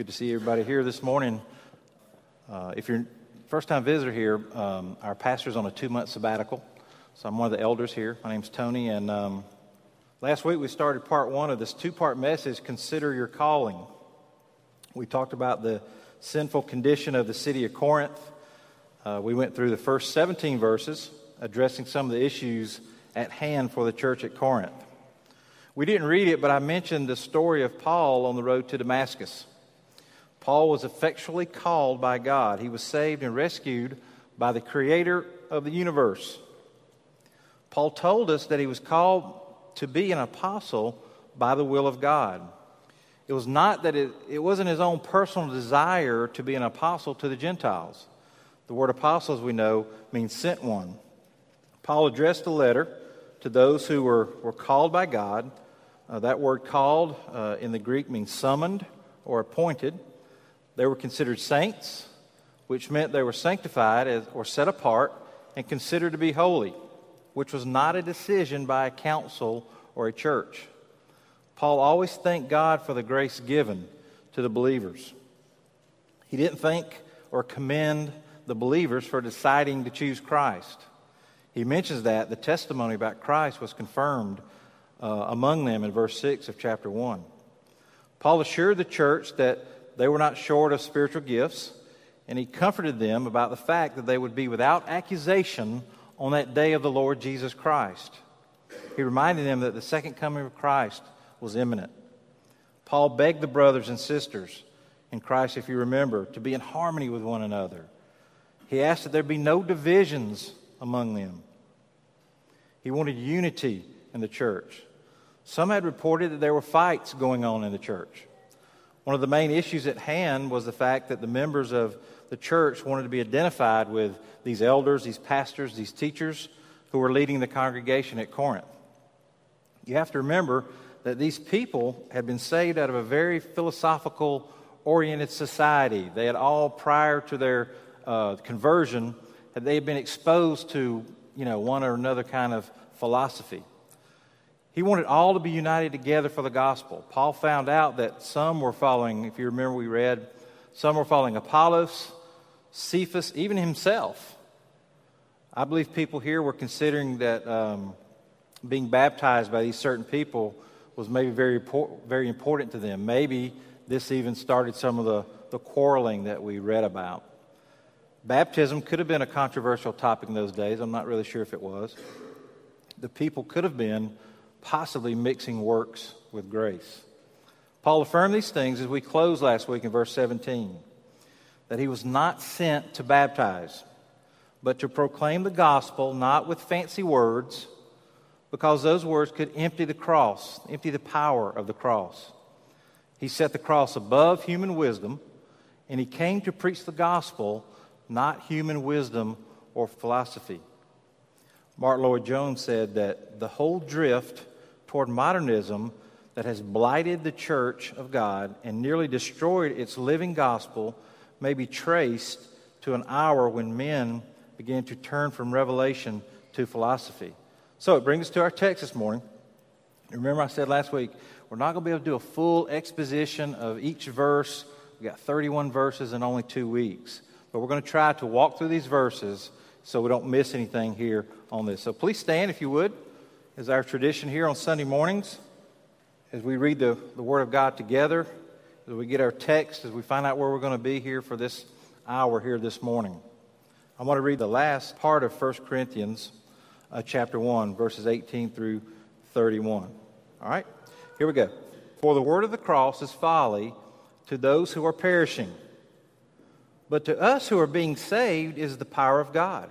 Good to see everybody here this morning. Uh, if you're first time visitor here, um, our pastor's on a two month sabbatical. So I'm one of the elders here. My name's Tony, and um, last week we started part one of this two part message Consider Your Calling. We talked about the sinful condition of the city of Corinth. Uh, we went through the first 17 verses, addressing some of the issues at hand for the church at Corinth. We didn't read it, but I mentioned the story of Paul on the road to Damascus. Paul was effectually called by God. He was saved and rescued by the creator of the universe. Paul told us that he was called to be an apostle by the will of God. It was not that it, it wasn't his own personal desire to be an apostle to the Gentiles. The word apostle, as we know, means sent one. Paul addressed a letter to those who were, were called by God. Uh, that word called uh, in the Greek means summoned or appointed. They were considered saints, which meant they were sanctified as, or set apart and considered to be holy, which was not a decision by a council or a church. Paul always thanked God for the grace given to the believers. He didn't thank or commend the believers for deciding to choose Christ. He mentions that the testimony about Christ was confirmed uh, among them in verse 6 of chapter 1. Paul assured the church that they were not short of spiritual gifts, and he comforted them about the fact that they would be without accusation on that day of the Lord Jesus Christ. He reminded them that the second coming of Christ was imminent. Paul begged the brothers and sisters in Christ, if you remember, to be in harmony with one another. He asked that there be no divisions among them. He wanted unity in the church. Some had reported that there were fights going on in the church. One of the main issues at hand was the fact that the members of the church wanted to be identified with these elders, these pastors, these teachers who were leading the congregation at Corinth. You have to remember that these people had been saved out of a very philosophical oriented society. They had all, prior to their uh, conversion, had they had been exposed to you know, one or another kind of philosophy. He wanted all to be united together for the gospel. Paul found out that some were following, if you remember, we read, some were following Apollos, Cephas, even himself. I believe people here were considering that um, being baptized by these certain people was maybe very, very important to them. Maybe this even started some of the, the quarreling that we read about. Baptism could have been a controversial topic in those days. I'm not really sure if it was. The people could have been possibly mixing works with grace. Paul affirmed these things as we closed last week in verse 17 that he was not sent to baptize, but to proclaim the gospel, not with fancy words, because those words could empty the cross, empty the power of the cross. He set the cross above human wisdom, and he came to preach the gospel, not human wisdom or philosophy. Martyn Lloyd-Jones said that the whole drift toward modernism that has blighted the church of God and nearly destroyed its living gospel may be traced to an hour when men began to turn from revelation to philosophy. So it brings us to our text this morning. Remember, I said last week, we're not going to be able to do a full exposition of each verse. We've got 31 verses in only two weeks. But we're going to try to walk through these verses so we don't miss anything here on this. So please stand if you would is our tradition here on Sunday mornings as we read the, the Word of God together, as we get our text, as we find out where we're going to be here for this hour here this morning. I want to read the last part of 1 Corinthians uh, chapter 1, verses 18 through 31. All right, here we go. For the word of the cross is folly to those who are perishing, but to us who are being saved is the power of God.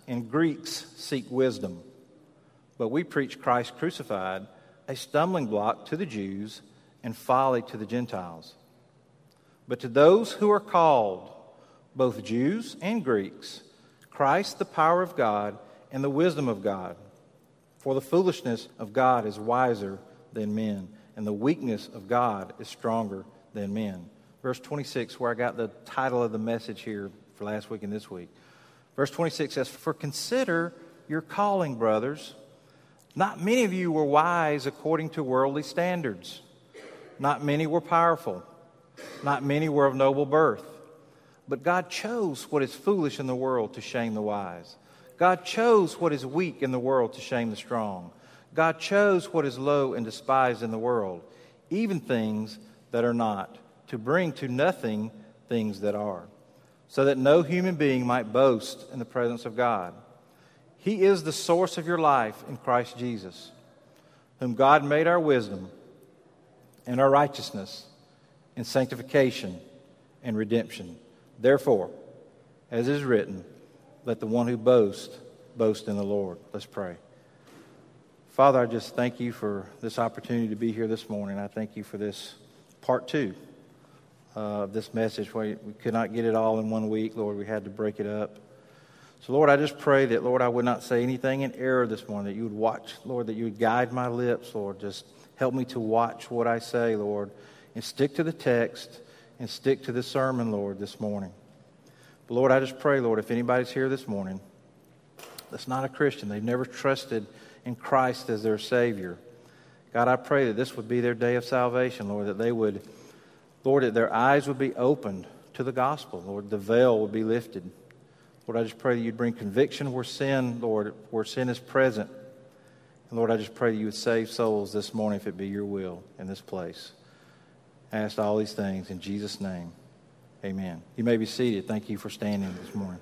and Greeks seek wisdom. But we preach Christ crucified, a stumbling block to the Jews and folly to the Gentiles. But to those who are called, both Jews and Greeks, Christ the power of God and the wisdom of God. For the foolishness of God is wiser than men, and the weakness of God is stronger than men. Verse 26, where I got the title of the message here for last week and this week. Verse 26 says, For consider your calling, brothers. Not many of you were wise according to worldly standards. Not many were powerful. Not many were of noble birth. But God chose what is foolish in the world to shame the wise. God chose what is weak in the world to shame the strong. God chose what is low and despised in the world, even things that are not, to bring to nothing things that are, so that no human being might boast in the presence of God. He is the source of your life in Christ Jesus, whom God made our wisdom and our righteousness and sanctification and redemption. Therefore, as is written, let the one who boasts boast in the Lord. Let's pray. Father, I just thank you for this opportunity to be here this morning. I thank you for this part two uh, this message. We, we could not get it all in one week, Lord. We had to break it up. So, Lord, I just pray that, Lord, I would not say anything in error this morning, that you would watch, Lord, that you would guide my lips, Lord. Just help me to watch what I say, Lord, and stick to the text and stick to the sermon, Lord, this morning. But, Lord, I just pray, Lord, if anybody's here this morning that's not a Christian, they've never trusted in Christ as their Savior, God, I pray that this would be their day of salvation, Lord, that they would, Lord, that their eyes would be opened to the gospel, Lord, the veil would be lifted. Lord, I just pray that you'd bring conviction where sin, Lord, where sin is present. And Lord, I just pray that you would save souls this morning if it be your will in this place. I ask all these things in Jesus' name. Amen. You may be seated. Thank you for standing this morning.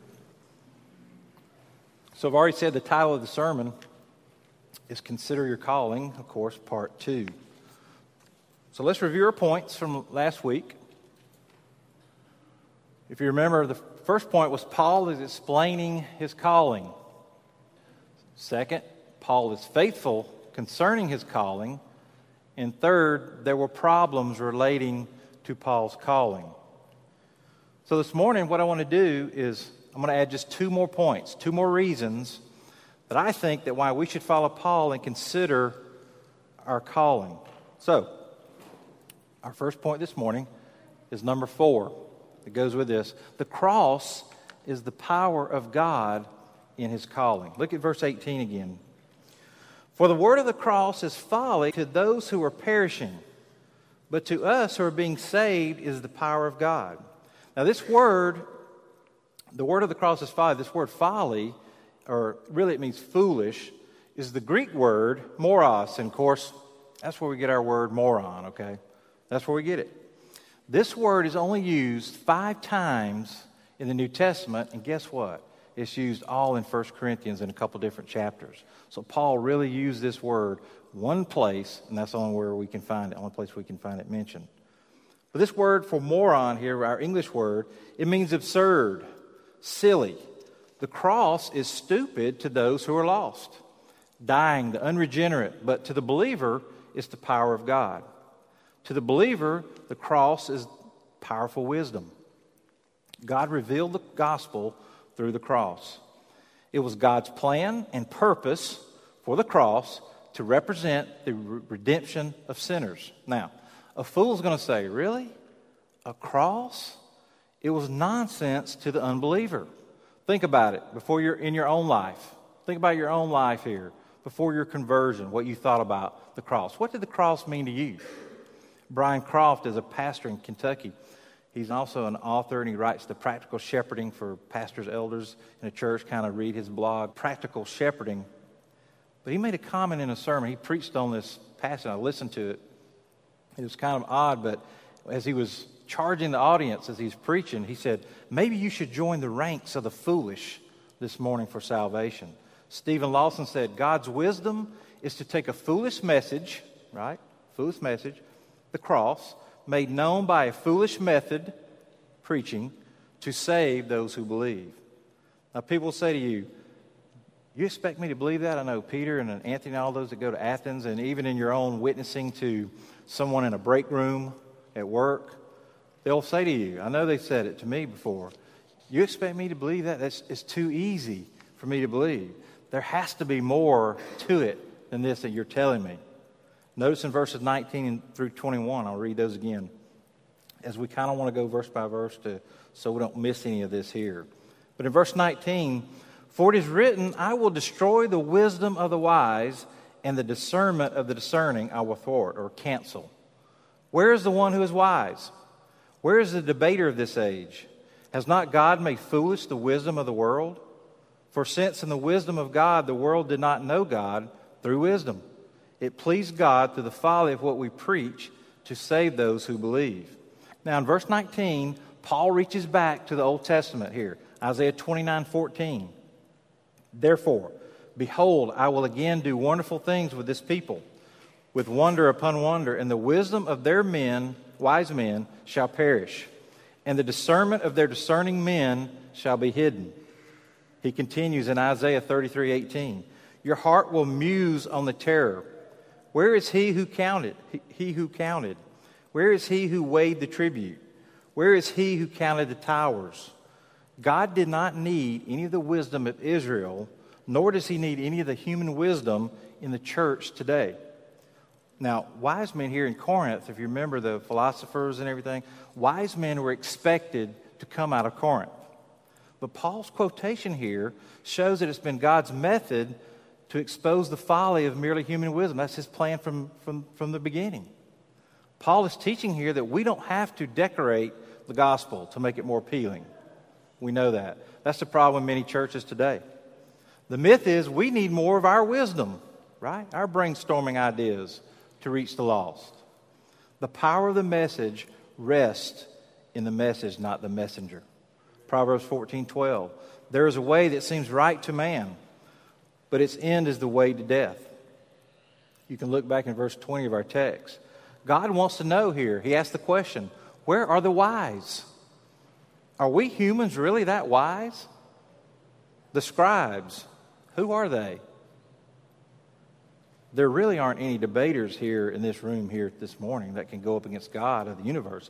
So I've already said the title of the sermon is Consider Your Calling, of course, part two. So let's review our points from last week. If you remember, the first point was Paul is explaining his calling. Second, Paul is faithful concerning his calling. And third, there were problems relating to Paul's calling. So this morning, what I want to do is I'm going to add just two more points, two more reasons that I think that why we should follow Paul and consider our calling. So, our first point this morning is number four. It goes with this The cross is the power of God in his calling. Look at verse 18 again. For the word of the cross is folly to those who are perishing, but to us who are being saved is the power of God. Now, this word, the word of the cross is folly. This word folly, or really it means foolish, is the Greek word moros. And of course, that's where we get our word moron, okay? That's where we get it. This word is only used five times in the New Testament, and guess what? It's used all in 1 Corinthians in a couple different chapters. So Paul really used this word one place, and that's the only where we can find it, only place we can find it mentioned. But this word for moron here, our English word, it means absurd, silly. The cross is stupid to those who are lost, dying, the unregenerate, but to the believer, it's the power of God. To the believer, the cross is powerful wisdom. God revealed the gospel through the cross. It was God's plan and purpose for the cross to represent the redemption of sinners. Now, a fool's going to say, Really? A cross? It was nonsense to the unbeliever. Think about it before you're in your own life. Think about your own life here before your conversion, what you thought about the cross. What did the cross mean to you? Brian Croft is a pastor in Kentucky. He's also an author and he writes the Practical Shepherding for pastors, elders in a church. Kind of read his blog, Practical Shepherding. But he made a comment in a sermon. He preached on this passage. I listened to it. It was kind of odd, but as he was charging the audience as he's preaching, he said, Maybe you should join the ranks of the foolish this morning for salvation. Steven Lawson said, God's wisdom is to take a foolish message, right? Foolish message, the cross, made known by a foolish method, preaching, to save those who believe. Now, people say to you, You expect me to believe that? I know Peter and Anthony and all those that go to Athens, and even in your own witnessing to someone in a break room at work, They'll say to you, I know they said it to me before, you expect me to believe that? That's, it's too easy for me to believe. There has to be more to it than this that you're telling me. Notice in verses 19 through 21, I'll read those again, as we kind of want to go verse by verse to, so we don't miss any of this here. But in verse 19, for it is written, I will destroy the wisdom of the wise, and the discernment of the discerning I will thwart or cancel. Where is the one who is wise? Where is the debater of this age? Has not God made foolish the wisdom of the world? For since in the wisdom of God the world did not know God through wisdom, it pleased God through the folly of what we preach to save those who believe. Now in verse 19, Paul reaches back to the Old Testament here, Isaiah 29 14. Therefore, behold, I will again do wonderful things with this people, with wonder upon wonder, and the wisdom of their men, wise men, shall perish, and the discernment of their discerning men shall be hidden. He continues in Isaiah 33 18. Your heart will muse on the terror. Where is he who counted? He, who counted. Where is he who weighed the tribute? Where is he who counted the towers? God did not need any of the wisdom of Israel, nor does he need any of the human wisdom in the church today. Now, wise men here in Corinth, if you remember the philosophers and everything, wise men were expected to come out of Corinth. But Paul's quotation here shows that it's been God's method to expose the folly of merely human wisdom. That's his plan from, from, from the beginning. Paul is teaching here that we don't have to decorate the gospel to make it more appealing. We know that. That's the problem in many churches today. The myth is we need more of our wisdom, right? Our brainstorming ideas to reach the lost. The power of the message rests in the message, not the messenger. Proverbs 14 12. There is a way that seems right to man, but its end is the way to death. You can look back in verse 20 of our text. God wants to know here. He asks the question Where are the wise? Are we humans really that wise? The scribes, who are they? There really aren't any debaters here in this room here this morning that can go up against God of the universe.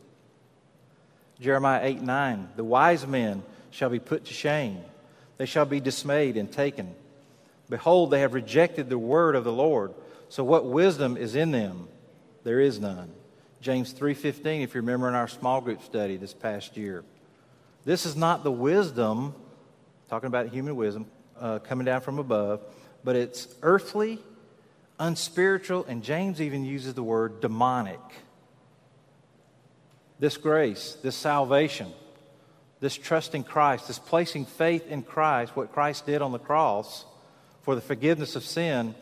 Jeremiah 8 9, the wise men shall be put to shame, they shall be dismayed and taken. Behold, they have rejected the word of the Lord. So what wisdom is in them? There is none. James 3:15 if you remember in our small group study this past year. This is not the wisdom, talking about human wisdom, uh, coming down from above, but it's earthly, unspiritual, and James even uses the word demonic. This grace, this salvation, this trusting Christ, this placing faith in Christ, what Christ did on the cross for the forgiveness of sin,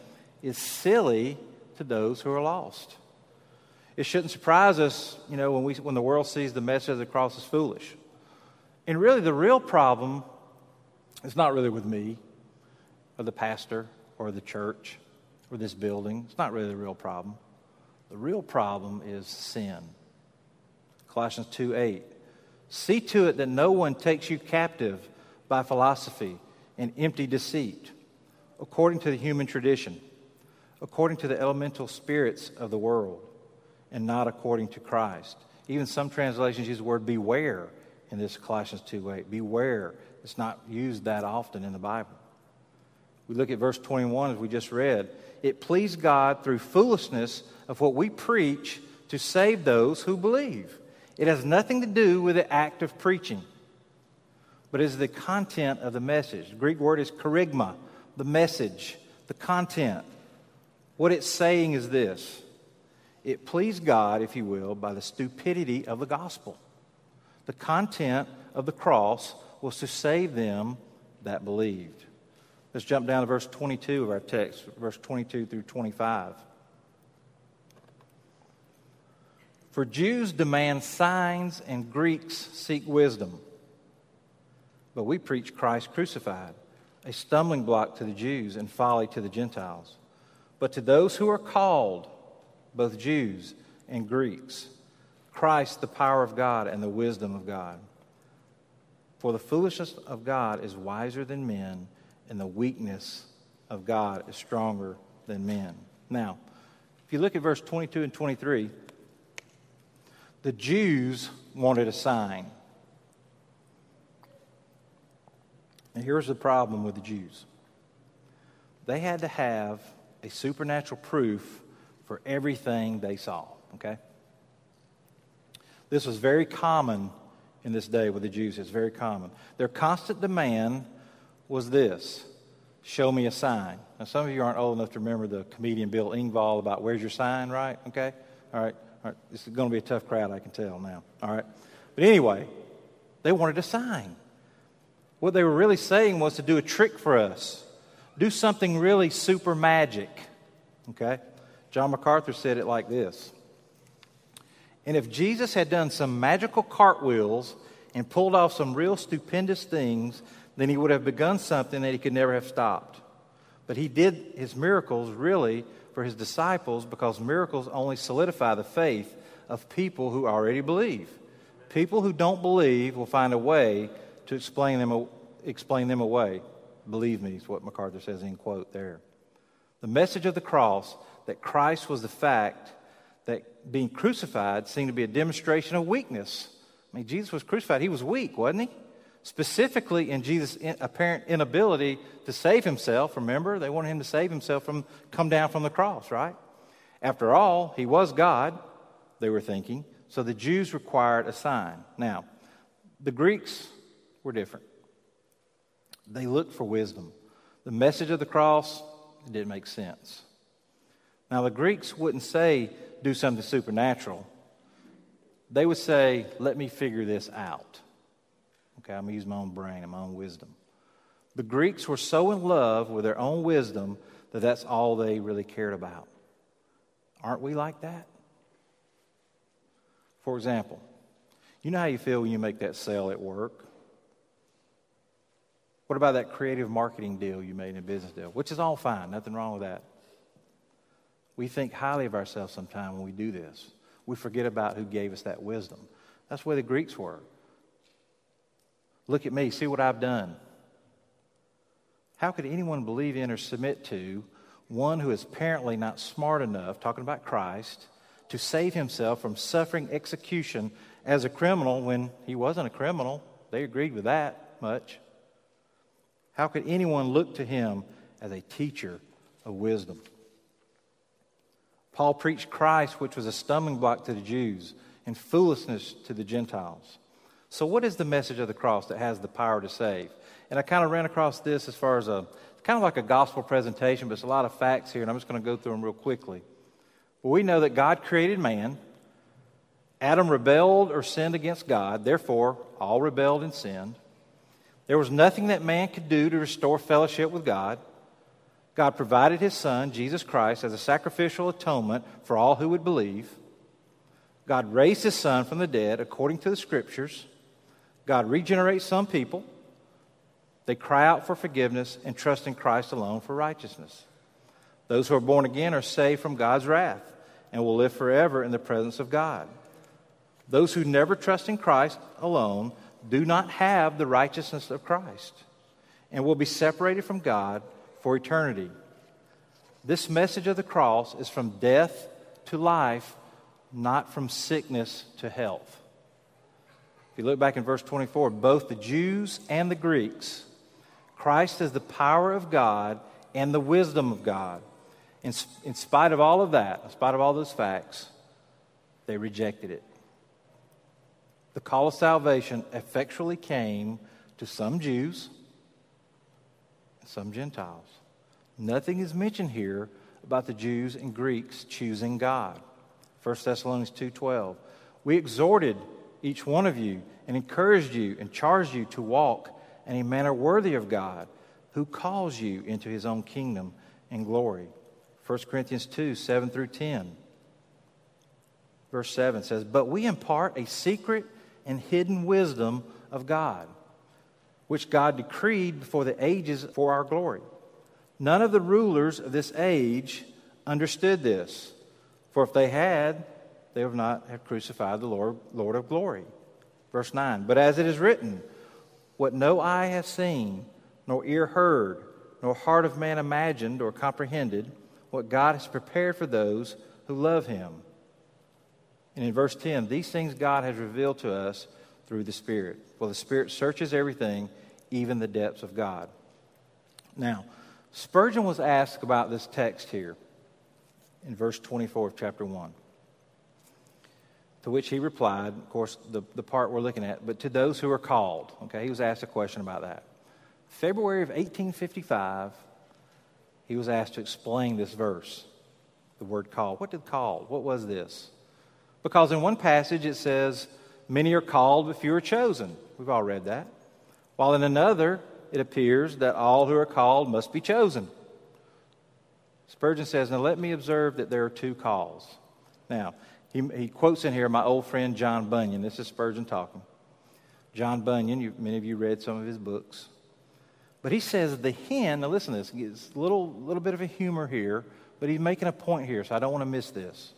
is silly to those who are lost. It shouldn't surprise us, you know, when, we, when the world sees the message of the cross as foolish. And really, the real problem is not really with me or the pastor or the church or this building. It's not really the real problem. The real problem is sin. Colossians 2 8. See to it that no one takes you captive by philosophy and empty deceit, according to the human tradition, according to the elemental spirits of the world, and not according to Christ. Even some translations use the word beware in this Colossians 2 8. Beware. It's not used that often in the Bible. We look at verse 21 as we just read. It pleased God through foolishness of what we preach to save those who believe. It has nothing to do with the act of preaching, but is the content of the message. The Greek word is kerygma, the message, the content. What it's saying is this it pleased God, if you will, by the stupidity of the gospel. The content of the cross was to save them that believed. Let's jump down to verse 22 of our text, verse 22 through 25. For Jews demand signs and Greeks seek wisdom. But we preach Christ crucified, a stumbling block to the Jews and folly to the Gentiles. But to those who are called, both Jews and Greeks, Christ, the power of God and the wisdom of God. For the foolishness of God is wiser than men, and the weakness of God is stronger than men. Now, if you look at verse 22 and 23, The Jews wanted a sign. And here's the problem with the Jews they had to have a supernatural proof for everything they saw, okay? This was very common in this day with the Jews. It's very common. Their constant demand was this show me a sign. Now, some of you aren't old enough to remember the comedian Bill Engvall about where's your sign, right? Okay? All right. All right. This is going to be a tough crowd, I can tell now. All right. But anyway, they wanted a sign. What they were really saying was to do a trick for us, do something really super magic. Okay? John MacArthur said it like this And if Jesus had done some magical cartwheels and pulled off some real stupendous things, then he would have begun something that he could never have stopped. But he did his miracles really for his disciples because miracles only solidify the faith of people who already believe. People who don't believe will find a way to explain them, explain them away. Believe me, is what MacArthur says in quote there. The message of the cross that Christ was the fact that being crucified seemed to be a demonstration of weakness. I mean, Jesus was crucified. He was weak, wasn't he? specifically in Jesus' apparent inability to save himself. Remember, they wanted him to save himself from come down from the cross, right? After all, he was God, they were thinking. So the Jews required a sign. Now, the Greeks were different. They looked for wisdom. The message of the cross it didn't make sense. Now, the Greeks wouldn't say, do something supernatural. They would say, let me figure this out. Okay, I'm going to use my own brain and my own wisdom. The Greeks were so in love with their own wisdom that that's all they really cared about. Aren't we like that? For example, you know how you feel when you make that sale at work? What about that creative marketing deal you made in a business deal? Which is all fine, nothing wrong with that. We think highly of ourselves sometimes when we do this. We forget about who gave us that wisdom. That's where the Greeks were. Look at me, see what I've done. How could anyone believe in or submit to one who is apparently not smart enough, talking about Christ, to save himself from suffering execution as a criminal when he wasn't a criminal? They agreed with that much. How could anyone look to him as a teacher of wisdom? Paul preached Christ, which was a stumbling block to the Jews and foolishness to the Gentiles. So, what is the message of the cross that has the power to save? And I kind of ran across this as far as a kind of like a gospel presentation, but it's a lot of facts here, and I'm just going to go through them real quickly. But we know that God created man. Adam rebelled or sinned against God, therefore, all rebelled and sinned. There was nothing that man could do to restore fellowship with God. God provided his son, Jesus Christ, as a sacrificial atonement for all who would believe. God raised his son from the dead according to the scriptures. God regenerates some people. They cry out for forgiveness and trust in Christ alone for righteousness. Those who are born again are saved from God's wrath and will live forever in the presence of God. Those who never trust in Christ alone do not have the righteousness of Christ and will be separated from God for eternity. This message of the cross is from death to life, not from sickness to health. If you look back in verse 24, both the Jews and the Greeks, Christ is the power of God and the wisdom of God. In, in spite of all of that, in spite of all those facts, they rejected it. The call of salvation effectually came to some Jews and some Gentiles. Nothing is mentioned here about the Jews and Greeks choosing God. 1 Thessalonians 2:12. We exhorted each one of you and encouraged you and charged you to walk in a manner worthy of God, who calls you into his own kingdom and glory. 1 Corinthians 2 7 through 10. Verse 7 says, But we impart a secret and hidden wisdom of God, which God decreed before the ages for our glory. None of the rulers of this age understood this, for if they had, they would not have crucified the Lord, Lord of glory. Verse 9 But as it is written, what no eye has seen, nor ear heard, nor heart of man imagined or comprehended, what God has prepared for those who love him. And in verse 10, these things God has revealed to us through the Spirit. Well, the Spirit searches everything, even the depths of God. Now, Spurgeon was asked about this text here in verse 24 of chapter 1. To which he replied, of course, the, the part we're looking at, but to those who are called. Okay, he was asked a question about that. February of 1855, he was asked to explain this verse, the word called. What did called? What was this? Because in one passage it says, Many are called, but few are chosen. We've all read that. While in another, it appears that all who are called must be chosen. Spurgeon says, Now let me observe that there are two calls. Now, he, he quotes in here my old friend John Bunyan. This is Spurgeon talking. John Bunyan, you, many of you read some of his books. But he says the hen, now listen to this, it's a little, little bit of a humor here, but he's making a point here, so I don't want to miss this.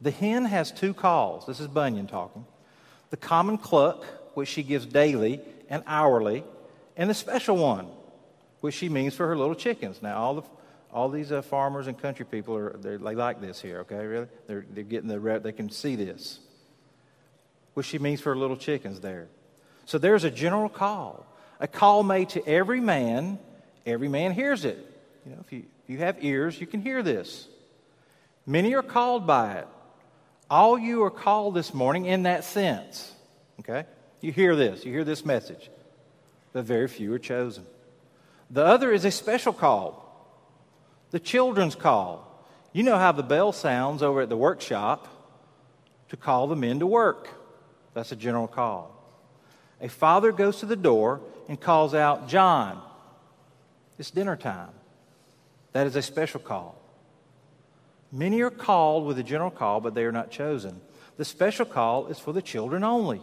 The hen has two calls. This is Bunyan talking. The common cluck, which she gives daily and hourly, and the special one, which she means for her little chickens. Now, all, the, all these uh, farmers and country people are they like this here, okay? Really? They're, they're getting the they can see this. Which she means for her little chickens there. So there's a general call, a call made to every man. Every man hears it. You know, if you, if you have ears, you can hear this. Many are called by it. All you are called this morning in that sense. Okay? You hear this, you hear this message. But very few are chosen. The other is a special call, the children's call. You know how the bell sounds over at the workshop to call the men to work. That's a general call. A father goes to the door and calls out, John, it's dinner time. That is a special call. Many are called with a general call, but they are not chosen. The special call is for the children only.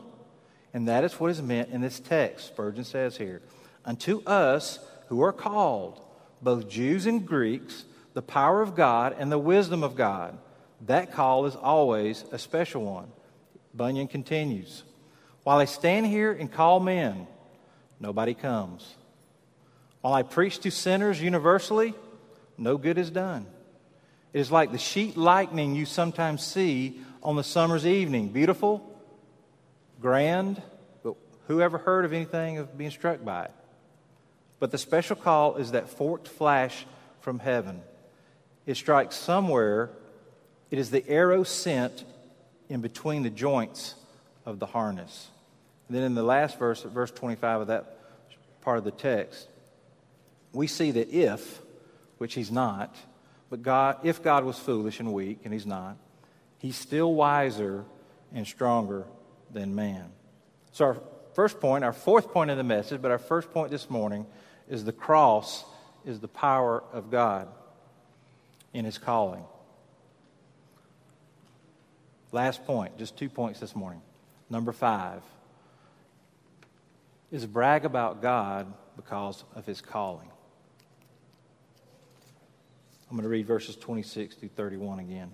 And that is what is meant in this text, Spurgeon says here. Unto us who are called, both Jews and Greeks, the power of God and the wisdom of God. That call is always a special one. Bunyan continues While I stand here and call men, nobody comes. While I preach to sinners universally, no good is done. It is like the sheet lightning you sometimes see on the summer's evening. Beautiful, grand, but who ever heard of anything of being struck by it? But the special call is that forked flash from heaven. It strikes somewhere, it is the arrow sent in between the joints of the harness. And then in the last verse, verse 25 of that part of the text, we see that if, which he's not, but God, if God was foolish and weak, and he's not, he's still wiser and stronger than man. So, our first point, our fourth point in the message, but our first point this morning is the cross is the power of God in his calling. Last point, just two points this morning. Number five is brag about God because of his calling. I'm going to read verses 26 through 31 again.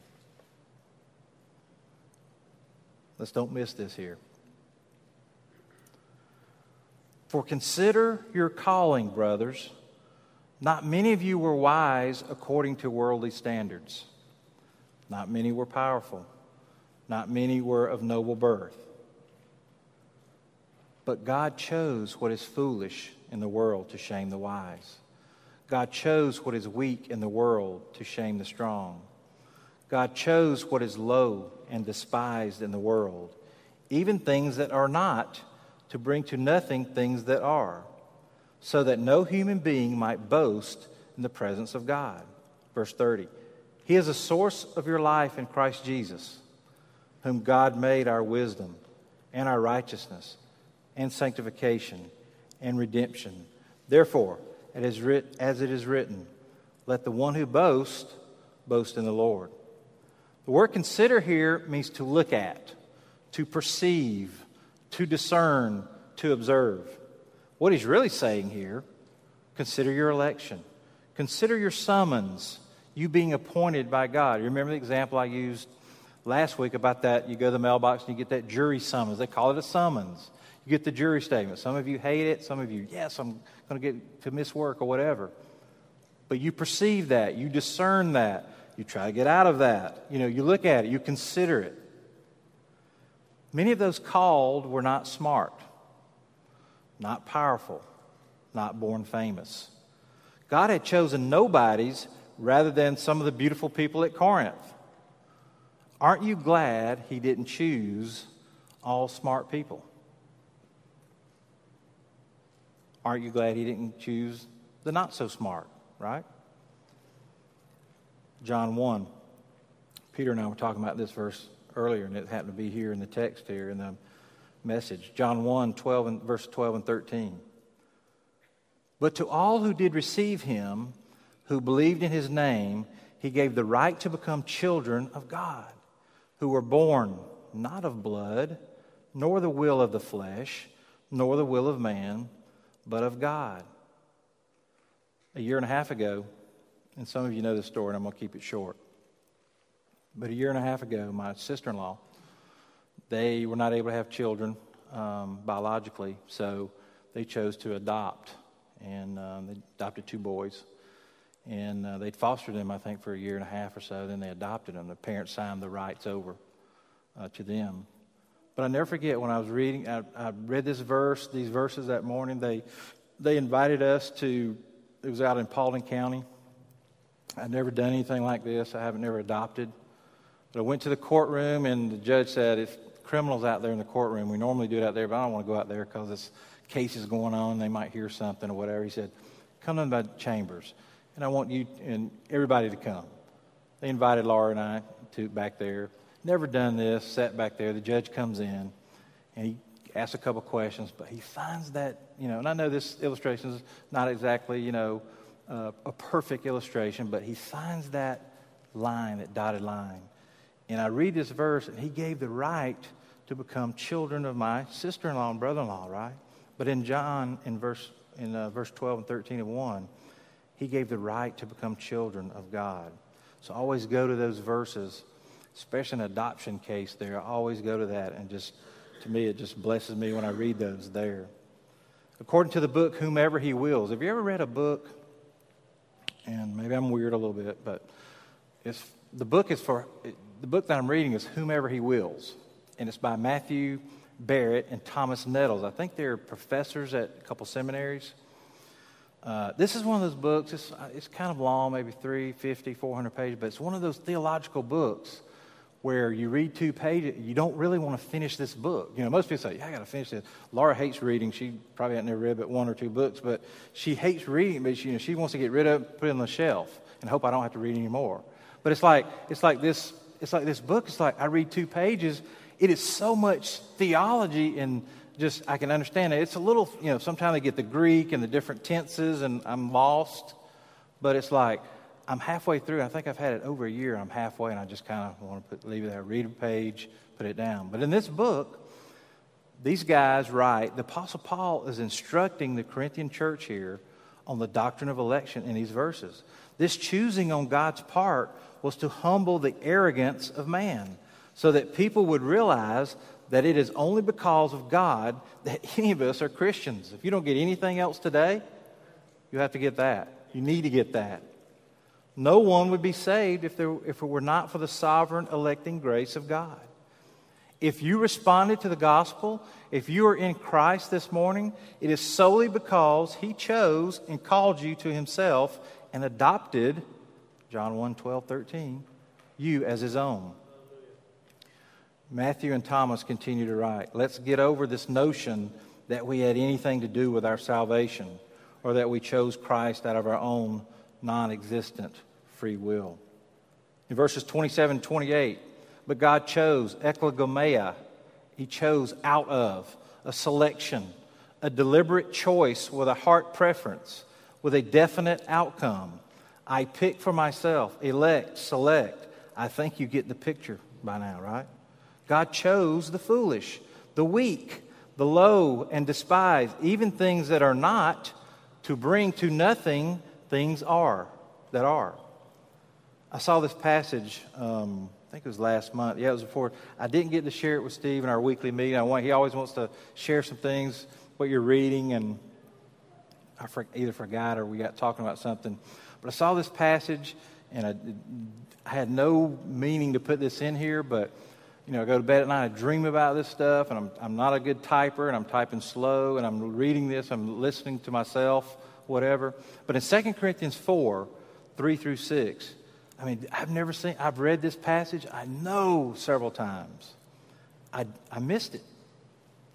Let's don't miss this here. For consider your calling, brothers. Not many of you were wise according to worldly standards. Not many were powerful. Not many were of noble birth. But God chose what is foolish in the world to shame the wise. God chose what is weak in the world to shame the strong. God chose what is low and despised in the world, even things that are not, to bring to nothing things that are, so that no human being might boast in the presence of God. Verse 30 He is a source of your life in Christ Jesus, whom God made our wisdom and our righteousness and sanctification and redemption. Therefore, as it is written, let the one who boasts boast in the Lord. The word consider here means to look at, to perceive, to discern, to observe. What he's really saying here consider your election, consider your summons, you being appointed by God. You remember the example I used last week about that? You go to the mailbox and you get that jury summons. They call it a summons. You get the jury statement. Some of you hate it, some of you, yes, I'm going to get to miss work or whatever. But you perceive that, you discern that, you try to get out of that. You know, you look at it, you consider it. Many of those called were not smart, not powerful, not born famous. God had chosen nobodies rather than some of the beautiful people at Corinth. Aren't you glad he didn't choose all smart people? Aren't you glad he didn't choose the not so smart, right? John 1. Peter and I were talking about this verse earlier, and it happened to be here in the text here in the message. John 1, 12 and verse 12 and 13. But to all who did receive him, who believed in his name, he gave the right to become children of God, who were born not of blood, nor the will of the flesh, nor the will of man, but of God. A year and a half ago, and some of you know this story, and I'm going to keep it short. But a year and a half ago, my sister in law, they were not able to have children um, biologically, so they chose to adopt. And um, they adopted two boys. And uh, they'd fostered them, I think, for a year and a half or so. Then they adopted them. The parents signed the rights over uh, to them. But I never forget when I was reading, I, I read this verse, these verses that morning. They, they invited us to, it was out in Paulding County. I'd never done anything like this. I haven't never adopted. But I went to the courtroom, and the judge said, if criminals out there in the courtroom, we normally do it out there, but I don't want to go out there because this case is going on. They might hear something or whatever. He said, come to the chambers, and I want you and everybody to come. They invited Laura and I to back there. Never done this. Sat back there. The judge comes in, and he asks a couple questions, but he finds that you know. And I know this illustration is not exactly you know uh, a perfect illustration, but he finds that line, that dotted line and I read this verse, and he gave the right to become children of my sister in law and brother in law, right? But in John, in verse, in uh, verse 12 and 13 of 1, he gave the right to become children of God. So always go to those verses, especially an adoption case there. I always go to that, and just to me, it just blesses me when I read those there. According to the book, Whomever He Wills. Have you ever read a book? And maybe I'm weird a little bit, but it's, the book is for the book that I'm reading is Whomever He Wills, and it's by Matthew Barrett and Thomas Nettles. I think they're professors at a couple seminaries. Uh, this is one of those books, it's, it's kind of long, maybe 350, 400 pages, but it's one of those theological books where you read two pages, you don't really want to finish this book. You know, most people say, yeah, I got to finish this. Laura hates reading. She probably hasn't read but one or two books, but she hates reading, but she, you know, she wants to get rid of it, put it on the shelf, and hope I don't have to read anymore. But it's like, it's like this it's like this book, it's like I read two pages. It is so much theology and just I can understand it. It's a little, you know, sometimes I get the Greek and the different tenses and I'm lost. But it's like I'm halfway through. I think I've had it over a year. I'm halfway and I just kind of want to put, leave it there, read a page, put it down. But in this book, these guys write, the Apostle Paul is instructing the Corinthian church here on the doctrine of election in these verses. This choosing on God's part was to humble the arrogance of man so that people would realize that it is only because of God that any of us are Christians. If you don't get anything else today, you have to get that. You need to get that. No one would be saved if, there, if it were not for the sovereign electing grace of God. If you responded to the gospel, if you are in Christ this morning, it is solely because He chose and called you to Himself and adopted John 1 12, 13, you as his own. Matthew and Thomas continue to write, let's get over this notion that we had anything to do with our salvation or that we chose Christ out of our own non existent free will. In verses 27 28, but God chose eklegomai, He chose out of, a selection, a deliberate choice with a heart preference, with a definite outcome. I pick for myself, elect, select. I think you get the picture by now, right? God chose the foolish, the weak, the low, and despised, even things that are not, to bring to nothing things are that are. I saw this passage. Um, I think it was last month. Yeah, it was before. I didn't get to share it with Steve in our weekly meeting. I want, he always wants to share some things, what you're reading, and I for, either forgot or we got talking about something. But I saw this passage, and I, I had no meaning to put this in here, but you know, I go to bed at night, I dream about this stuff, and I'm, I'm not a good typer, and I'm typing slow, and I'm reading this, I'm listening to myself, whatever. But in 2 Corinthians 4, 3 through 6, I mean, I've never seen, I've read this passage, I know several times. I, I missed it,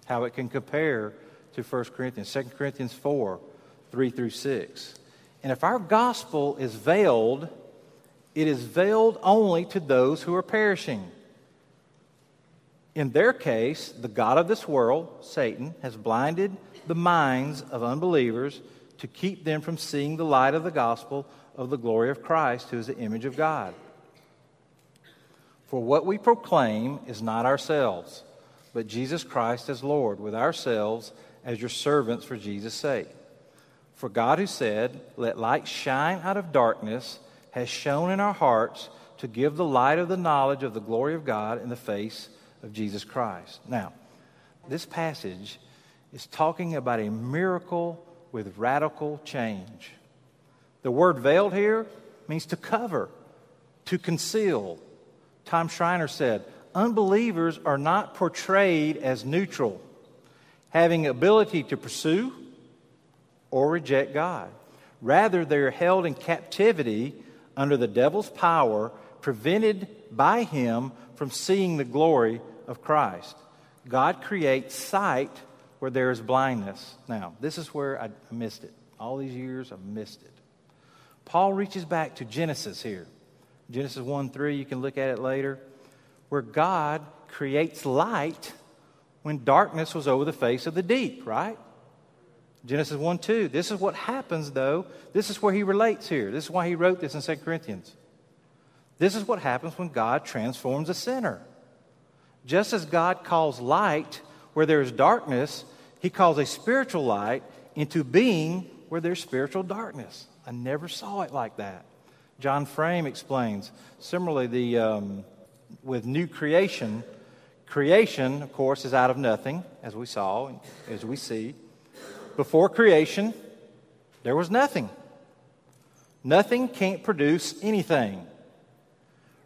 how it can compare to 1 Corinthians, 2 Corinthians 4, 3 through 6. And if our gospel is veiled, it is veiled only to those who are perishing. In their case, the God of this world, Satan, has blinded the minds of unbelievers to keep them from seeing the light of the gospel of the glory of Christ, who is the image of God. For what we proclaim is not ourselves, but Jesus Christ as Lord, with ourselves as your servants for Jesus' sake. For God, who said, Let light shine out of darkness, has shone in our hearts to give the light of the knowledge of the glory of God in the face of Jesus Christ. Now, this passage is talking about a miracle with radical change. The word veiled here means to cover, to conceal. Tom Schreiner said, unbelievers are not portrayed as neutral, having ability to pursue or reject God. Rather, they are held in captivity under the devil's power, prevented by him from seeing the glory of Christ. God creates sight where there is blindness. Now, this is where I missed it. All these years, I've missed it. Paul reaches back to Genesis here. Genesis 1 3, you can look at it later, where God creates light when darkness was over the face of the deep, right? Genesis 1 2. This is what happens, though. This is where he relates here. This is why he wrote this in 2 Corinthians. This is what happens when God transforms a sinner. Just as God calls light where there is darkness, he calls a spiritual light into being where there's spiritual darkness. I never saw it like that. John Frame explains. Similarly, the, um, with new creation, creation, of course, is out of nothing, as we saw, as we see. Before creation, there was nothing. Nothing can't produce anything.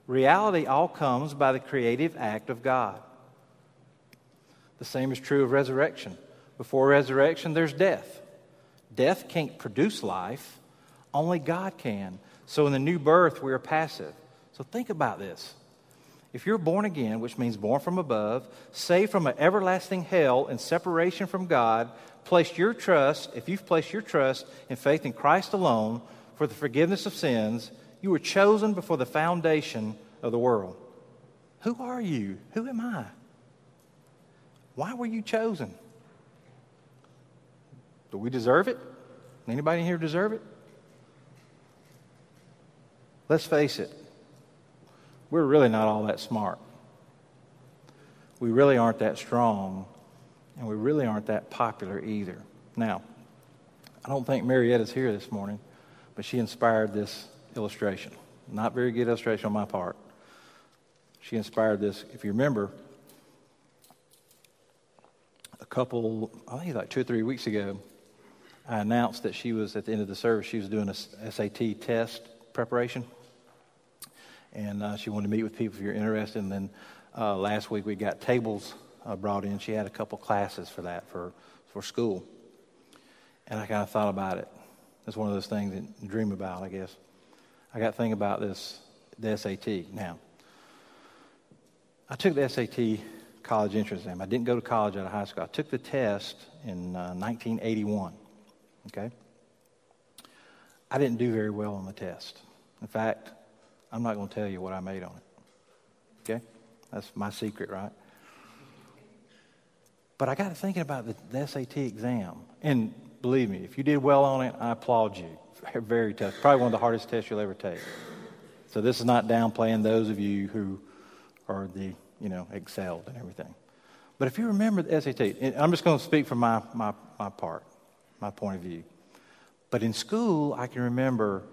Reality all comes by the creative act of God. The same is true of resurrection. Before resurrection, there's death. Death can't produce life, only God can. So in the new birth, we are passive. So think about this. If you're born again, which means born from above, saved from an everlasting hell and separation from God, placed your trust, if you've placed your trust in faith in Christ alone for the forgiveness of sins, you were chosen before the foundation of the world. Who are you? Who am I? Why were you chosen? Do we deserve it? Anybody here deserve it? Let's face it, we're really not all that smart. We really aren't that strong, and we really aren't that popular either. Now, I don't think Marietta's here this morning, but she inspired this illustration. Not very good illustration on my part. She inspired this. If you remember, a couple, I think like two or three weeks ago, I announced that she was at the end of the service, she was doing a SAT test preparation. And uh, she wanted to meet with people if you're interested. And then uh, last week we got tables uh, brought in. She had a couple classes for that for, for school. And I kind of thought about it. It's one of those things that you dream about, I guess. I got to think about this, the SAT. Now, I took the SAT college entrance exam. I didn't go to college out of high school. I took the test in uh, 1981. Okay? I didn't do very well on the test. In fact, I'm not going to tell you what I made on it. Okay? That's my secret, right? But I got to thinking about the, the SAT exam. And believe me, if you did well on it, I applaud you. Very, tough. Probably one of the hardest tests you'll ever take. So this is not downplaying those of you who are the, you know, excelled and everything. But if you remember the SAT, I'm just going to speak from my, my, my part, my point of view. But in school, I can remember,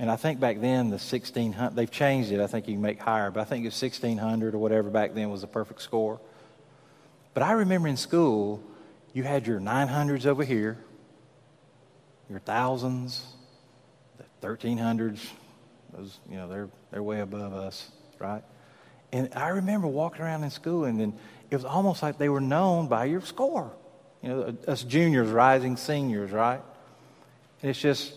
and I think back then the 1600, they've changed it. I think you can make higher, but I think it was 1600 or whatever back then was the perfect score. But I remember in school, you had your 900s over here, your thousands, the 1300s, those, you know, they're, they're way above us, right? And I remember walking around in school, and then it was almost like they were known by your score. You know, us juniors, rising seniors, right? And it's just,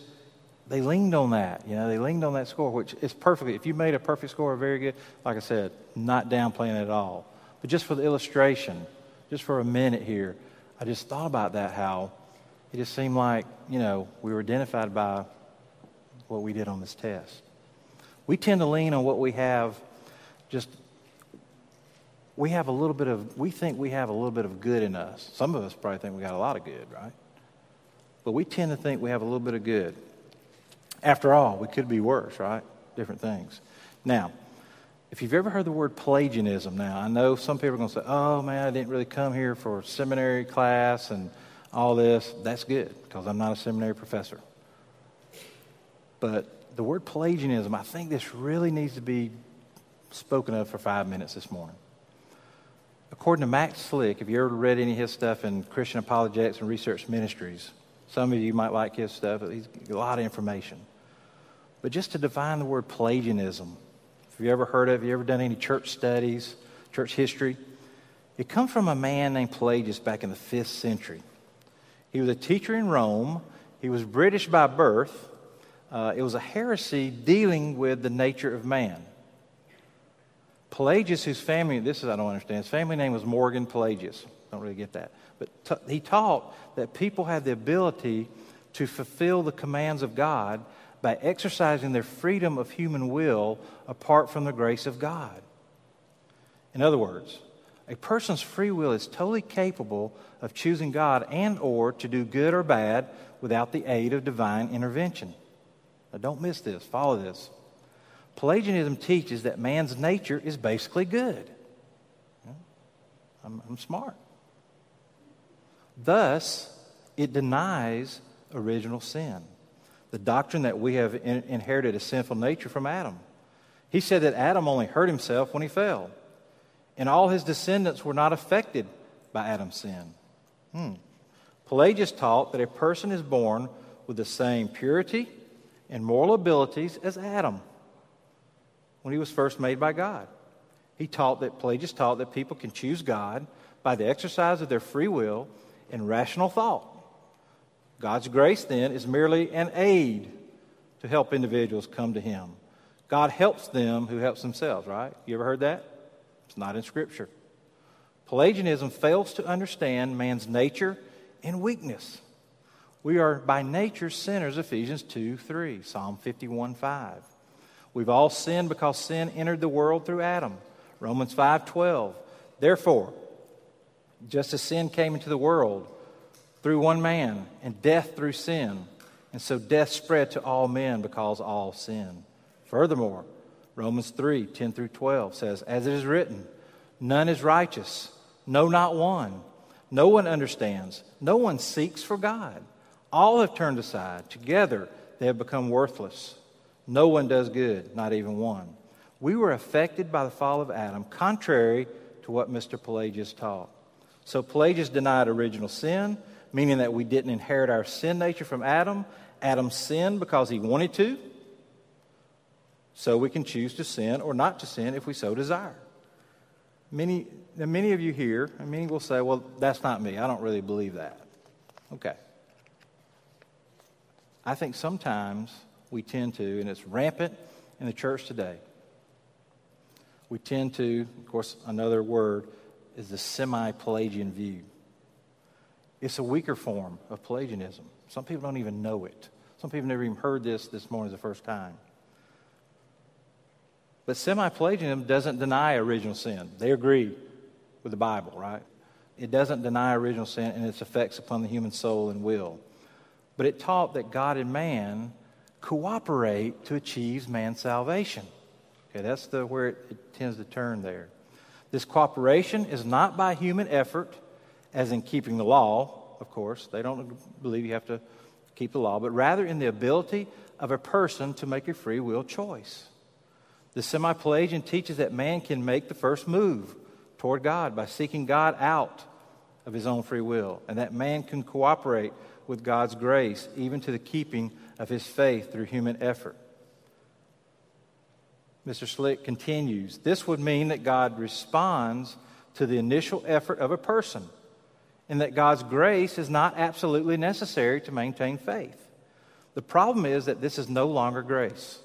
they leaned on that. You know, they leaned on that score, which is perfectly. If you made a perfect score, very good. Like I said, not downplaying it at all. But just for the illustration, just for a minute here, I just thought about that. How it just seemed like you know we were identified by what we did on this test. We tend to lean on what we have. Just we have a little bit of. We think we have a little bit of good in us. Some of us probably think we got a lot of good, right? But we tend to think we have a little bit of good. After all, we could be worse, right? Different things. Now, if you've ever heard the word Pelagianism, now I know some people are going to say, "Oh man, I didn't really come here for seminary class and all this." That's good because I'm not a seminary professor. But the word Pelagianism, I think this really needs to be spoken of for five minutes this morning. According to Matt Slick, if you ever read any of his stuff in Christian Apologetics and Research Ministries, some of you might like his stuff. He's a lot of information. But just to define the word Pelagianism, have you ever heard of it? You ever done any church studies, church history? It comes from a man named Pelagius back in the 5th century. He was a teacher in Rome. He was British by birth. Uh, it was a heresy dealing with the nature of man. Pelagius, whose family, this is I don't understand, his family name was Morgan Pelagius. Don't really get that. But t- he taught that people had the ability to fulfill the commands of God by exercising their freedom of human will apart from the grace of God. In other words, a person's free will is totally capable of choosing God and or to do good or bad without the aid of divine intervention. Now don't miss this, follow this. Pelagianism teaches that man's nature is basically good. I'm, I'm smart. Thus, it denies original sin the doctrine that we have in, inherited a sinful nature from Adam. He said that Adam only hurt himself when he fell, and all his descendants were not affected by Adam's sin. Hmm. Pelagius taught that a person is born with the same purity and moral abilities as Adam when he was first made by God. He taught that Pelagius taught that people can choose God by the exercise of their free will and rational thought. God's grace, then, is merely an aid to help individuals come to Him. God helps them who helps themselves, right? You ever heard that? It's not in Scripture. Pelagianism fails to understand man's nature and weakness. We are by nature sinners, Ephesians 2 3, Psalm 51 5. We've all sinned because sin entered the world through Adam, Romans 5 12. Therefore, just as sin came into the world, through one man, and death through sin. And so death spread to all men because all sin. Furthermore, Romans 3 10 through 12 says, As it is written, none is righteous, no, not one. No one understands, no one seeks for God. All have turned aside. Together they have become worthless. No one does good, not even one. We were affected by the fall of Adam, contrary to what Mr. Pelagius taught. So Pelagius denied original sin meaning that we didn't inherit our sin nature from Adam. Adam sinned because he wanted to. So we can choose to sin or not to sin if we so desire. Many, many of you here, and many will say, well, that's not me. I don't really believe that. Okay. I think sometimes we tend to, and it's rampant in the church today, we tend to, of course, another word is the semi Pelagian view. It's a weaker form of Pelagianism. Some people don't even know it. Some people never even heard this this morning the first time. But semi Pelagianism doesn't deny original sin. They agree with the Bible, right? It doesn't deny original sin and its effects upon the human soul and will. But it taught that God and man cooperate to achieve man's salvation. Okay, that's the, where it, it tends to turn there. This cooperation is not by human effort as in keeping the law, of course. They don't believe you have to keep the law, but rather in the ability of a person to make a free will choice. The semi Pelagian teaches that man can make the first move toward God by seeking God out of his own free will, and that man can cooperate with God's grace, even to the keeping of his faith through human effort. Mr. Slick continues this would mean that God responds to the initial effort of a person and that God's grace is not absolutely necessary to maintain faith. The problem is that this is no longer grace.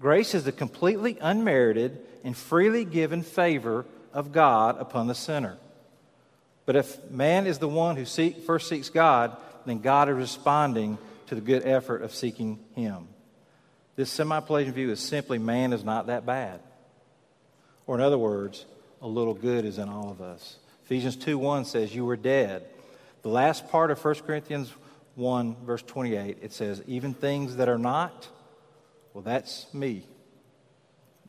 Grace is the completely unmerited and freely given favor of God upon the sinner. But if man is the one who seek, first seeks God, then God is responding to the good effort of seeking Him. This semi Pelagian view is simply man is not that bad. Or, in other words, a little good is in all of us. Ephesians 2 1 says, You were dead. The last part of 1 Corinthians 1, verse 28, it says, Even things that are not, well, that's me.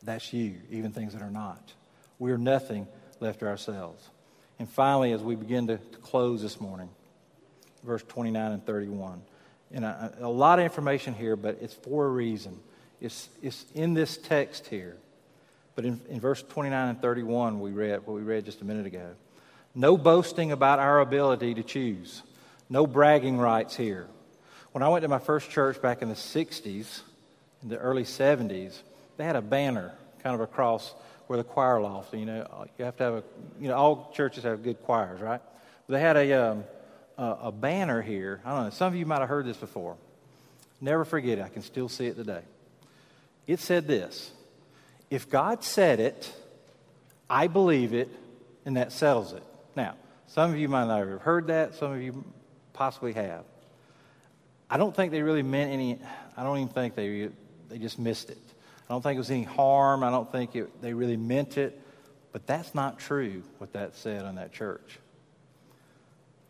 That's you, even things that are not. We are nothing left to ourselves. And finally, as we begin to, to close this morning, verse 29 and 31. And a, a, lot of information here, but it's for a reason. It's, it's in this text here. But in, in verse 29 and 31, we read what we read just a minute ago. No boasting about our ability to choose. No bragging rights here. When I went to my first church back in the 60s, in the early 70s, they had a banner kind of across where the choir loft. You know, you have to have a, you know, all churches have good choirs, right? They had a, um, a, a banner here. I don't know, some of you might have heard this before. Never forget it. I can still see it today. It said this If God said it, I believe it, and that settles it. Now, some of you might not have heard that, some of you possibly have. I don't think they really meant any, I don't even think they, they just missed it. I don't think it was any harm. I don't think it, they really meant it. But that's not true, what that said on that church.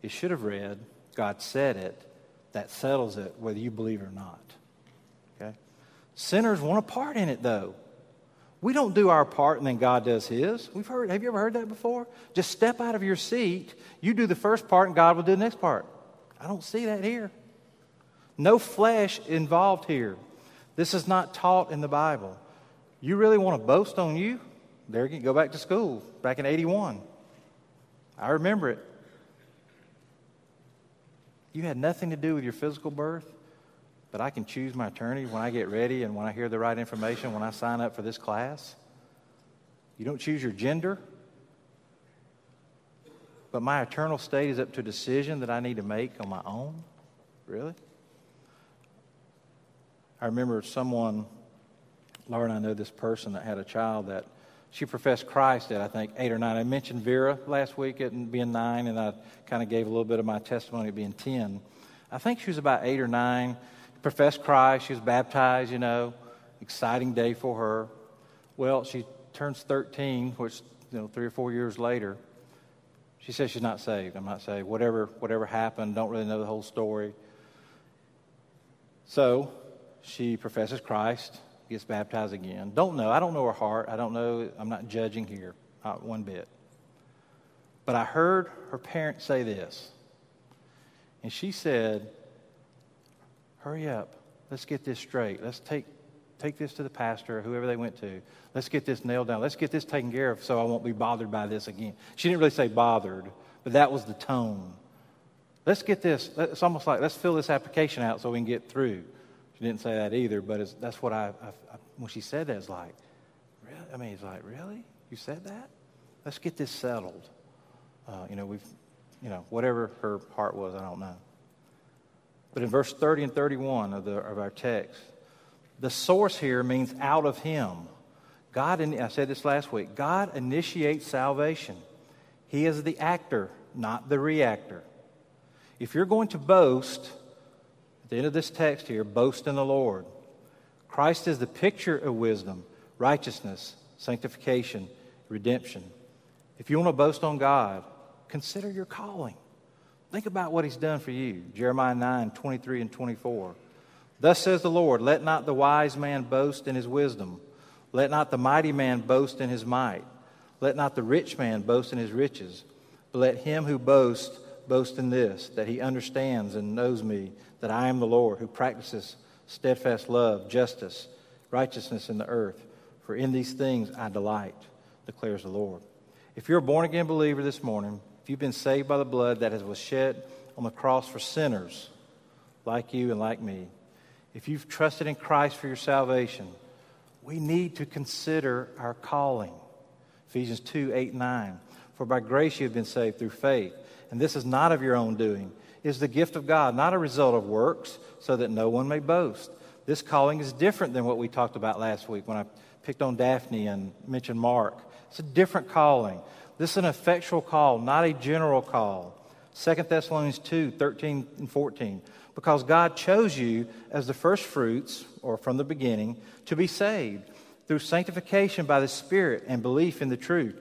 It should have read, God said it, that settles it, whether you believe it or not. Okay? Sinners want a part in it, though. We don't do our part and then God does his. We've heard, have you ever heard that before? Just step out of your seat, you do the first part, and God will do the next part. I don't see that here. No flesh involved here. This is not taught in the Bible. You really want to boast on you? There you go back to school back in 81. I remember it. You had nothing to do with your physical birth, but I can choose my attorney when I get ready and when I hear the right information when I sign up for this class. You don't choose your gender, but my eternal state is up to a decision that I need to make on my own? Really? I remember someone, Laura and I know this person that had a child that she professed Christ at, I think, eight or nine. I mentioned Vera last week at being nine, and I kind of gave a little bit of my testimony at being 10. I think she was about eight or nine. Professed Christ. She was baptized, you know. Exciting day for her. Well, she turns 13, which, you know, three or four years later. She says she's not saved. I'm not saved. Whatever, whatever happened, don't really know the whole story. So she professes Christ, gets baptized again. Don't know. I don't know her heart. I don't know. I'm not judging here, not one bit. But I heard her parents say this. And she said, Hurry up. Let's get this straight. Let's take, take this to the pastor, or whoever they went to. Let's get this nailed down. Let's get this taken care of so I won't be bothered by this again. She didn't really say bothered, but that was the tone. Let's get this. It's almost like let's fill this application out so we can get through. She didn't say that either, but that's what I, I, I, when she said that, it's like, really? I mean, it's like, really? You said that? Let's get this settled. Uh, you know, we've, you know, whatever her heart was, I don't know. But in verse 30 and 31 of, the, of our text, the source here means out of him. God, I said this last week, God initiates salvation. He is the actor, not the reactor. If you're going to boast, at the end of this text here, boast in the Lord. Christ is the picture of wisdom, righteousness, sanctification, redemption. If you want to boast on God, consider your calling. Think about what he's done for you. Jeremiah 9, 23 and 24. Thus says the Lord, let not the wise man boast in his wisdom. Let not the mighty man boast in his might. Let not the rich man boast in his riches. But let him who boasts boast in this, that he understands and knows me, that I am the Lord who practices steadfast love, justice, righteousness in the earth. For in these things I delight, declares the Lord. If you're a born again believer this morning, if you've been saved by the blood that was shed on the cross for sinners like you and like me, if you've trusted in Christ for your salvation, we need to consider our calling. Ephesians 2 8 9. For by grace you have been saved through faith, and this is not of your own doing, it is the gift of God, not a result of works, so that no one may boast. This calling is different than what we talked about last week when I picked on Daphne and mentioned Mark. It's a different calling. This is an effectual call, not a general call. 2 Thessalonians 2 13 and 14. Because God chose you as the first fruits, or from the beginning, to be saved through sanctification by the Spirit and belief in the truth.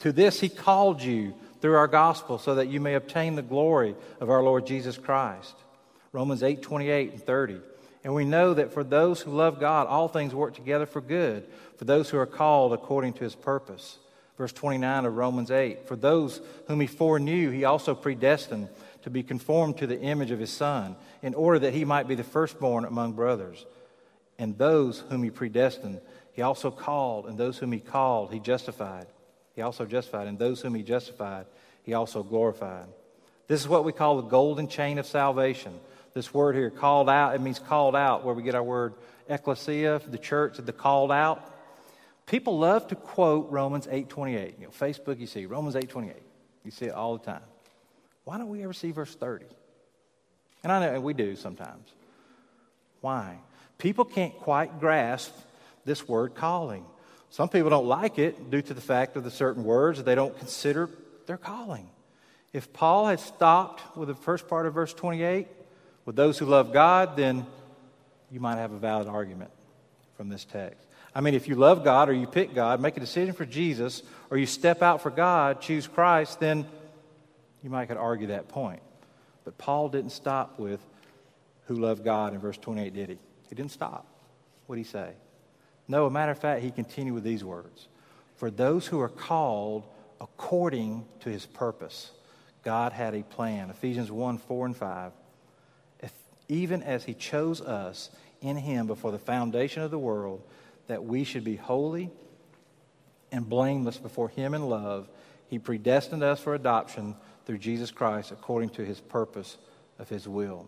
To this he called you through our gospel so that you may obtain the glory of our Lord Jesus Christ. Romans 8 28 and 30. And we know that for those who love God, all things work together for good, for those who are called according to his purpose. Verse 29 of Romans 8 For those whom he foreknew, he also predestined to be conformed to the image of his Son, in order that he might be the firstborn among brothers. And those whom he predestined, he also called, and those whom he called, he justified. He also justified, and those whom he justified, he also glorified. This is what we call the golden chain of salvation. This word here, called out, it means called out, where we get our word ecclesia, the church, the called out. People love to quote Romans 8.28. You know, Facebook, you see Romans 8.28. You see it all the time. Why don't we ever see verse 30? And I know we do sometimes. Why? People can't quite grasp this word calling. Some people don't like it due to the fact of the certain words that they don't consider their calling. If Paul had stopped with the first part of verse 28, with those who love God, then you might have a valid argument from this text. I mean, if you love God or you pick God, make a decision for Jesus, or you step out for God, choose Christ, then you might could argue that point. But Paul didn't stop with who loved God in verse 28, did he? He didn't stop. What did he say? No, a matter of fact, he continued with these words For those who are called according to his purpose, God had a plan. Ephesians 1 4 and 5 even as he chose us in him before the foundation of the world, that we should be holy and blameless before him in love. He predestined us for adoption through Jesus Christ according to his purpose of his will.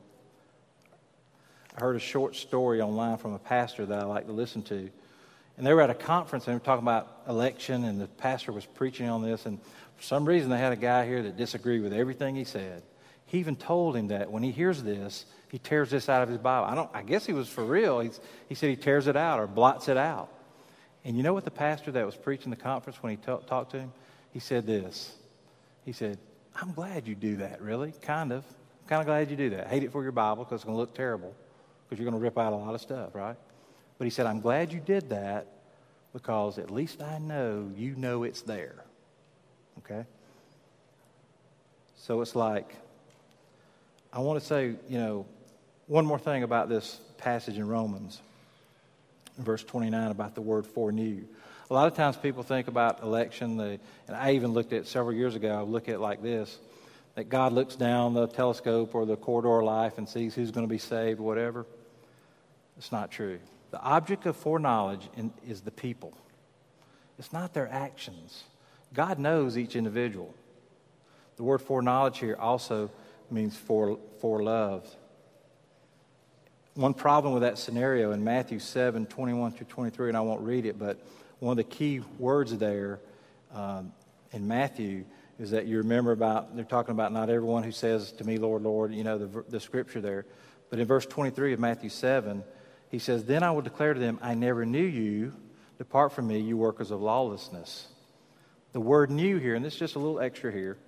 I heard a short story online from a pastor that I like to listen to. And they were at a conference and they were talking about election, and the pastor was preaching on this. And for some reason, they had a guy here that disagreed with everything he said. He even told him that when he hears this, he tears this out of his Bible. I, don't, I guess he was for real. He's, he said he tears it out or blots it out. And you know what the pastor that was preaching the conference when he t- talked to him? He said this. He said, I'm glad you do that, really, kind of. I'm kind of glad you do that. Hate it for your Bible because it's going to look terrible because you're going to rip out a lot of stuff, right? But he said, I'm glad you did that because at least I know you know it's there. Okay? So it's like, I want to say, you know, one more thing about this passage in Romans, verse 29, about the word foreknew. A lot of times people think about election, the, and I even looked at several years ago, I look at it like this that God looks down the telescope or the corridor of life and sees who's going to be saved, whatever. It's not true. The object of foreknowledge in, is the people, it's not their actions. God knows each individual. The word foreknowledge here also means for, for love one problem with that scenario in Matthew 7 21 through 23, and I won't read it, but one of the key words there um, in Matthew is that you remember about, they're talking about not everyone who says to me, Lord, Lord, you know, the, the scripture there. But in verse 23 of Matthew 7, he says, Then I will declare to them, I never knew you. Depart from me, you workers of lawlessness. The word knew here, and this is just a little extra here.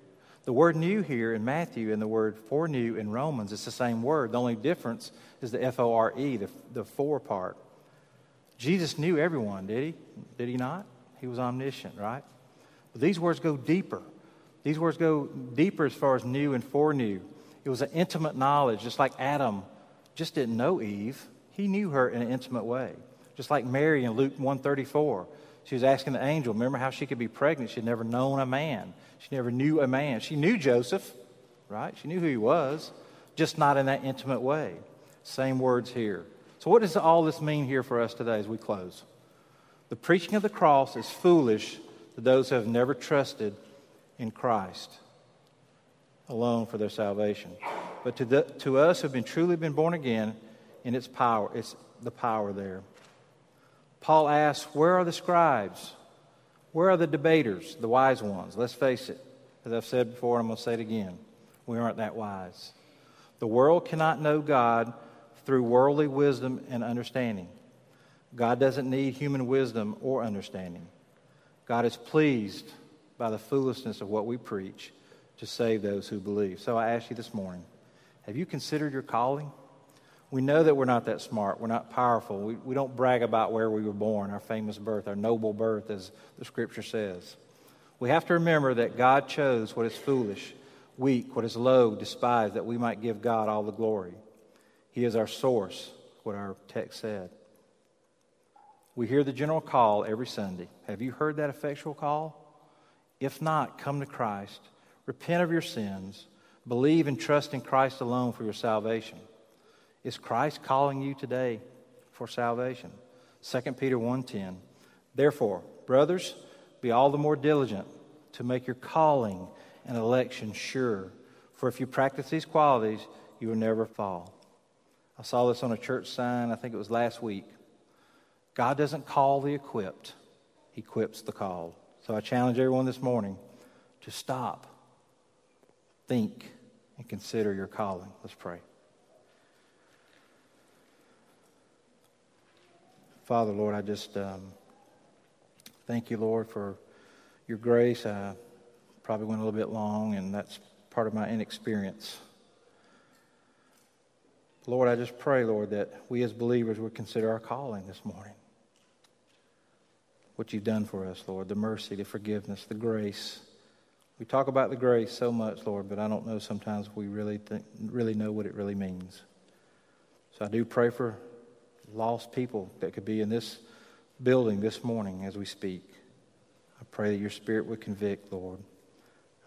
The word knew here in Matthew and the word foreknew in Romans, it's the same word. The only difference is the F O R E, the, the for part. Jesus knew everyone, did he? Did he not? He was omniscient, right? But these words go deeper. These words go deeper as far as knew and foreknew. It was an intimate knowledge, just like Adam just didn't know Eve. He knew her in an intimate way. Just like Mary in Luke 134. She was asking the angel, remember how she could be pregnant? She'd never known a man. She never knew a man. She knew Joseph, right? She knew who he was, just not in that intimate way. Same words here. So, what does all this mean here for us today as we close? The preaching of the cross is foolish to those who have never trusted in Christ alone for their salvation. But to, the, to us who have been truly been born again, in its power, it's the power there. Paul asks, Where are the scribes? Where are the debaters, the wise ones? Let's face it. As I've said before, and I'm going to say it again. We aren't that wise. The world cannot know God through worldly wisdom and understanding. God doesn't need human wisdom or understanding. God is pleased by the foolishness of what we preach to save those who believe. So I ask you this morning have you considered your calling? We know that we're not that smart. We're not powerful. We, we don't brag about where we were born, our famous birth, our noble birth, as the scripture says. We have to remember that God chose what is foolish, weak, what is low, despised, that we might give God all the glory. He is our source, what our text said. We hear the general call every Sunday. Have you heard that effectual call? If not, come to Christ, repent of your sins, believe and trust in Christ alone for your salvation. Is Christ calling you today for salvation? 2 Peter 1:10. Therefore, brothers, be all the more diligent to make your calling and election sure. For if you practice these qualities, you will never fall. I saw this on a church sign, I think it was last week. God doesn't call the equipped, He equips the called. So I challenge everyone this morning to stop, think, and consider your calling. Let's pray. Father, Lord, I just um, thank you, Lord, for your grace. I probably went a little bit long, and that's part of my inexperience. Lord, I just pray, Lord, that we as believers would consider our calling this morning. What you've done for us, Lord, the mercy, the forgiveness, the grace. We talk about the grace so much, Lord, but I don't know sometimes we really think, really know what it really means. So I do pray for lost people that could be in this building this morning as we speak. I pray that your spirit would convict, Lord.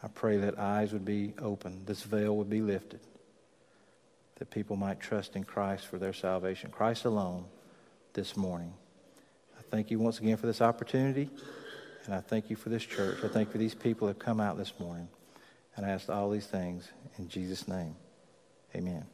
I pray that eyes would be opened, this veil would be lifted, that people might trust in Christ for their salvation, Christ alone, this morning. I thank you once again for this opportunity, and I thank you for this church. I thank you for these people that have come out this morning. And I ask all these things in Jesus' name. Amen.